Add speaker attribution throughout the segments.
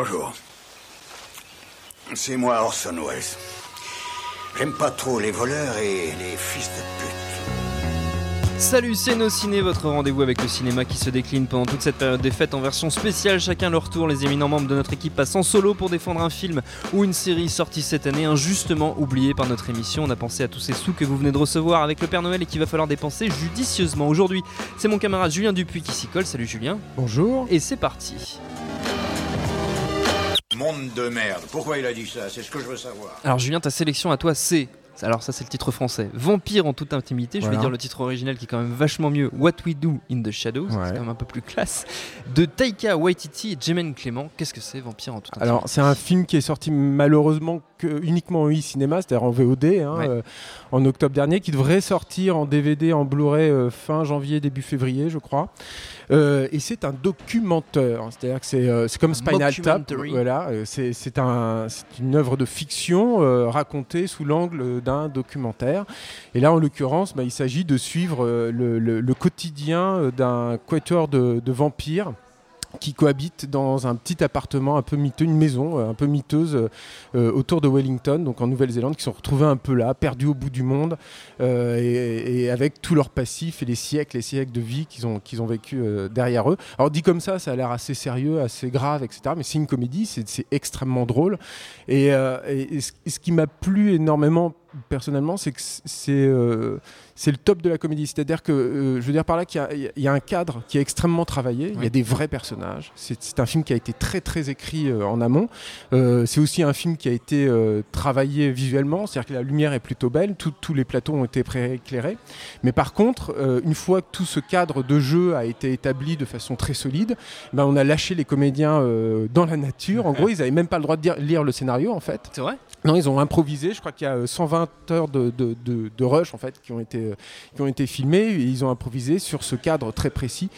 Speaker 1: Bonjour. C'est moi Orson Welles. J'aime pas trop les voleurs et les fils de pute.
Speaker 2: Salut, c'est Nos Ciné, votre rendez-vous avec le cinéma qui se décline pendant toute cette période des fêtes en version spéciale. Chacun leur tour, les éminents membres de notre équipe passent en solo pour défendre un film ou une série sortie cette année, injustement oublié par notre émission. On a pensé à tous ces sous que vous venez de recevoir avec le Père Noël et qu'il va falloir dépenser judicieusement. Aujourd'hui, c'est mon camarade Julien Dupuis qui s'y colle. Salut Julien.
Speaker 3: Bonjour.
Speaker 2: Et c'est parti.
Speaker 1: Monde de merde. Pourquoi il a dit ça? C'est ce que je veux savoir.
Speaker 2: Alors Julien, ta sélection à toi, c'est alors ça c'est le titre français. Vampire en toute intimité, je vais dire le titre original qui est quand même vachement mieux. What We Do in the Shadows,
Speaker 3: Ouais.
Speaker 2: c'est quand même un peu plus classe. De Taika Waititi et Jemaine Clément. Qu'est-ce que c'est Vampire en toute intimité?
Speaker 3: Alors c'est un film qui est sorti malheureusement que, uniquement en e-cinéma, c'est-à-dire en VOD, hein,
Speaker 2: Ouais.
Speaker 3: euh, en octobre dernier, qui devrait sortir en DVD, en Blu-ray euh, fin janvier, début février, je crois. Euh, et c'est un documentaire, hein, c'est-à-dire que c'est comme Spinal Tap. Voilà, c'est c'est un, c'est une œuvre de fiction racontée sous l'angle documentaire. Et là, en l'occurrence, bah, il s'agit de suivre euh, le, quotidien euh, d'un quatuor de, vampires qui cohabitent dans un petit appartement un peu miteux, une maison euh, un peu miteuse autour de Wellington, donc en Nouvelle-Zélande, qui sont retrouvés un peu là, perdus au bout du monde, et, avec tout leur passif et les siècles et siècles de vie qu'ils ont, qu'ils ont vécu derrière eux. Alors dit comme ça, ça a l'air assez sérieux, assez grave, etc. Mais c'est une comédie, c'est extrêmement drôle. Et ce qui m'a plu énormément personnellement, c'est que euh, c'est le top de la comédie. C'est-à-dire que, euh, je veux dire par là qu'il y, y, a un cadre qui est extrêmement travaillé, il y a des vrais personnages. C'est un film qui a été très très écrit euh, en amont. c'est aussi un film qui a été travaillé visuellement, c'est-à-dire que la lumière est plutôt belle, tous les plateaux ont été prééclairés. Mais par contre, une fois que tout ce cadre de jeu a été établi de façon très solide, ben, on a lâché les comédiens dans la nature. En gros, ils n'avaient même pas le droit de lire le scénario en fait.
Speaker 2: C'est vrai?
Speaker 3: Non, ils ont improvisé, je crois qu'il y a 120 heures de, rush en fait qui ont été qui ont été filmées et ils ont improvisé sur ce cadre très précis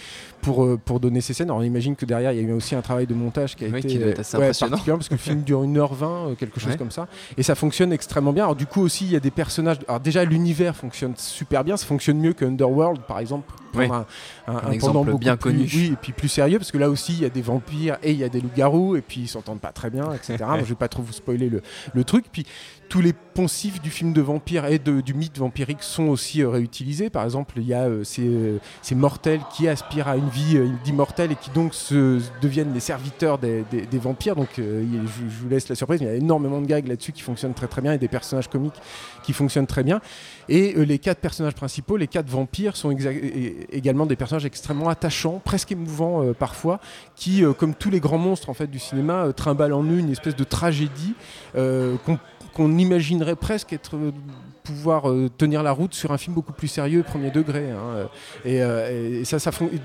Speaker 3: pour euh, pour donner ces scènes. Alors on imagine que derrière il y a eu aussi un travail de montage qui a été
Speaker 2: qui assez
Speaker 3: particulier parce que le film dure 1h20 euh, quelque chose comme ça et ça fonctionne extrêmement bien. Alors du coup aussi il y a des personnages alors déjà l'univers fonctionne super bien, ça fonctionne mieux que Underworld par exemple.
Speaker 2: Oui.
Speaker 3: Un, un,
Speaker 2: un, exemple bien connu.
Speaker 3: Oui, et puis plus sérieux parce que là aussi il y a des vampires et il y a des loups-garous et puis ils s'entendent pas très bien, etc. Moi, je vais pas trop vous spoiler le, le truc. Puis tous les poncifs du film de vampire et du mythe vampirique sont aussi euh, réutilisés. Par exemple, il y a euh, ces, euh, mortels qui aspirent à une vie d'immortels et qui donc se, deviennent les serviteurs des, vampires. Donc je, vous laisse la surprise, il y a énormément de gags là-dessus qui fonctionnent très très bien et des personnages comiques qui fonctionnent très bien. Et les quatre personnages principaux, les quatre vampires, sont également des personnages extrêmement attachants, presque émouvants parfois, qui, comme tous les grands monstres en fait du cinéma, euh, trimballent en eux une espèce de tragédie qu'on qu'on imaginerait presque être euh, pouvoir euh, tenir la route sur un film beaucoup plus sérieux, premier degré. hein, euh, et, ça,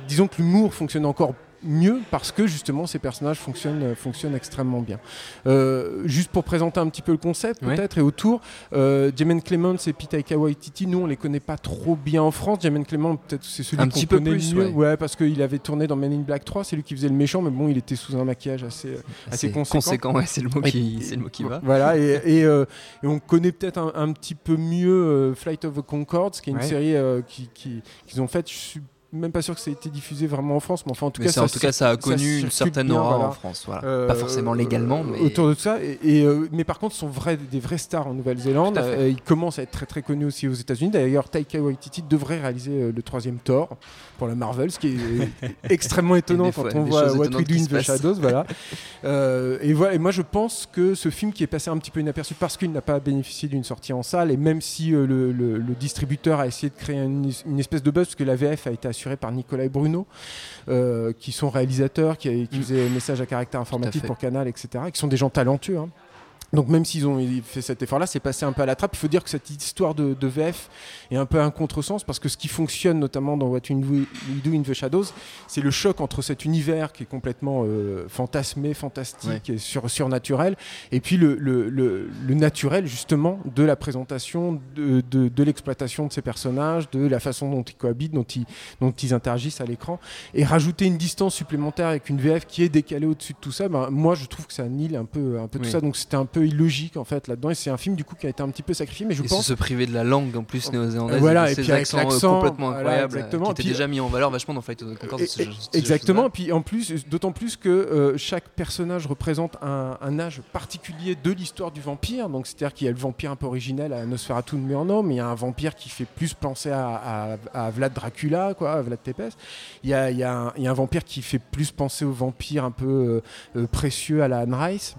Speaker 3: disons que l'humour fonctionne encore mieux parce que justement ces personnages fonctionnent, euh, fonctionnent extrêmement bien. Euh, juste pour présenter un petit peu le concept
Speaker 2: Ouais.
Speaker 3: peut-être et autour, euh, Jemaine Clements et Pete Taika Waititi, nous on les connaît pas trop bien en France. Jemaine Clements peut-être c'est celui
Speaker 2: Un
Speaker 3: qu'on
Speaker 2: petit peu
Speaker 3: connaît
Speaker 2: plus,
Speaker 3: mieux,
Speaker 2: ouais.
Speaker 3: parce qu'il avait tourné dans Men in Black 3, c'est lui qui faisait le méchant, mais bon il était sous un maquillage assez, euh, assez conséquent.
Speaker 2: ouais, c'est le mot qui, c'est le mot qui va.
Speaker 3: Voilà, et, et, euh, et on connaît peut-être un, un petit peu mieux Flight of the Concords, qui est une
Speaker 2: Ouais.
Speaker 3: série qui- qui- qu'ils ont faite. Même pas sûr que ça ait été diffusé vraiment en France, mais enfin en tout
Speaker 2: Mais
Speaker 3: cas,
Speaker 2: ça, en tout cas, ça a connu une certaine
Speaker 3: bien,
Speaker 2: aura
Speaker 3: voilà.
Speaker 2: en France. Voilà.
Speaker 3: Euh,
Speaker 2: Pas forcément légalement, mais
Speaker 3: autour de ça. Et, et, euh, mais par contre, sont vrais, des vrais stars en Nouvelle-Zélande. Euh, ils commencent à être très très connus aussi aux États-Unis. D'ailleurs, Taika Waititi devrait réaliser euh, le troisième Thor pour la Marvel, ce qui est extrêmement étonnant quand on voit What We Do in the. Shadows. voilà. Euh, et voilà. Et moi, je pense que ce film qui est passé un petit peu inaperçu parce qu'il n'a pas bénéficié d'une sortie en salle, et même si euh, le, le- le distributeur a essayé de créer une, une espèce de buzz, parce que la VF a été assurée par Nicolas et Bruno, euh, qui sont réalisateurs, qui, qui
Speaker 2: Mm.
Speaker 3: faisaient messages à caractère informatif
Speaker 2: fait.
Speaker 3: pour Canal, etc., qui sont des gens talentueux. hein. Donc même s'ils ont fait cet effort-là, c'est passé un peu à la trappe. Il faut dire que cette histoire de, VF est un peu un contresens parce que ce qui fonctionne notamment dans What We Do in the Shadows, c'est le choc entre cet univers qui est complètement euh, fantasmé, fantastique et sur, surnaturel, et puis le, le, le, naturel justement de la présentation, de, de, de l'exploitation de ces personnages, de la façon dont ils cohabitent, dont ils, dont ils interagissent à l'écran, et rajouter une distance supplémentaire avec une VF qui est décalée au-dessus de tout ça, ben, moi je trouve que ça annule un peu, un peu tout ça. Donc c'était un peu illogique en fait là-dedans. Et c'est un film du coup qui a été un petit peu sacrifié, mais je
Speaker 2: et
Speaker 3: pense.
Speaker 2: se priver de la langue en plus néo-zélandaise.
Speaker 3: Voilà, et puis avec
Speaker 2: euh,
Speaker 3: l'accent
Speaker 2: complètement incroyable,
Speaker 3: exactement.
Speaker 2: qui était déjà mis en valeur vachement dans Fight of the Concord.
Speaker 3: exactement. Puis en plus, d'autant plus que euh, chaque personnage représente un, âge particulier de l'histoire du vampire. Donc c'est-à-dire qu'il y a le vampire un peu originel à Nosferatu de Murnau, mais il y a un vampire qui fait plus penser à, à, Vlad Dracula, quoi, à Vlad Tepes. Il y, a, il, y a un, il y, a un, vampire qui fait plus penser au vampire un peu euh, précieux à la Anne Rice.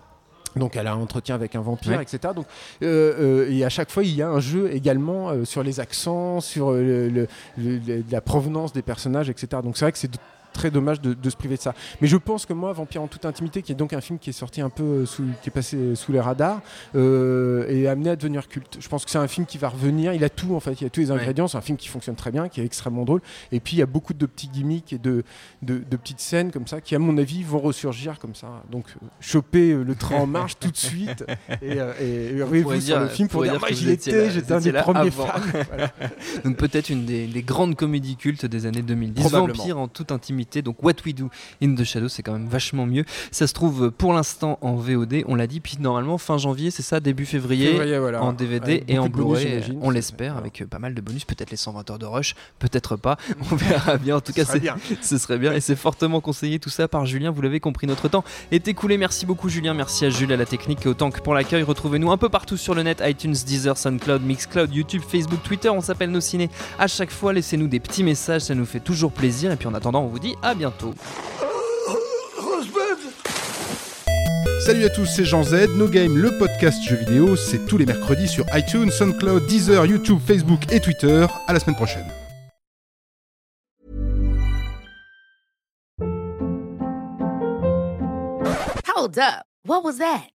Speaker 3: Donc elle a un entretien avec un vampire, etc. Donc, euh, euh, et à chaque fois, il y a un jeu également euh, sur les accents, sur la provenance des personnages, etc. Donc c'est vrai que c'est très dommage de, se priver de ça. Mais je pense que moi, Vampire en toute intimité, qui est donc un film qui est sorti un peu euh, sous, qui est passé sous les radars, euh, est amené à devenir culte. Je pense que c'est un film qui va revenir. Il a tout en fait, il a tous les ingrédients. C'est un film qui fonctionne très bien, qui est extrêmement drôle. Et puis il y a beaucoup de petits gimmicks et de, de, petites scènes comme ça qui, à mon avis, vont ressurgir comme ça. Donc choper euh, le train en marche tout de suite et, et, vous sur le film pour dire, moi j'y étais, j'étais un des premiers fans.
Speaker 2: Donc peut-être une des, des, grandes comédies cultes des années 2010. Vampire en toute intimité donc What We Do in the Shadow, c'est quand même vachement mieux. Ça se trouve pour l'instant en VOD, on l'a dit, puis normalement fin janvier, c'est ça, début février, en DVD et en Blu-ray, on l'espère, avec euh, pas mal de bonus, peut-être les 120 heures de rush, peut-être pas, on verra bien. En tout cas, ce serait bien et c'est fortement conseillé tout ça par Julien. Vous l'avez compris, notre temps est écoulé. Merci beaucoup Julien, merci à Jules à la technique et autant que pour l'accueil. Retrouvez-nous un peu partout sur le net, iTunes, Deezer, SoundCloud, Mixcloud, YouTube, Facebook, Twitter. On s'appelle Nos Ciné. À chaque fois, laissez-nous des petits messages, ça nous fait toujours plaisir. Et puis en attendant, on vous dit à bientôt.
Speaker 4: Salut à tous, c'est Jean Z. No Game, le podcast jeux vidéo, c'est tous les mercredis sur iTunes, SoundCloud, Deezer, YouTube, Facebook et Twitter. À la semaine prochaine.
Speaker 5: Hold up. What was that?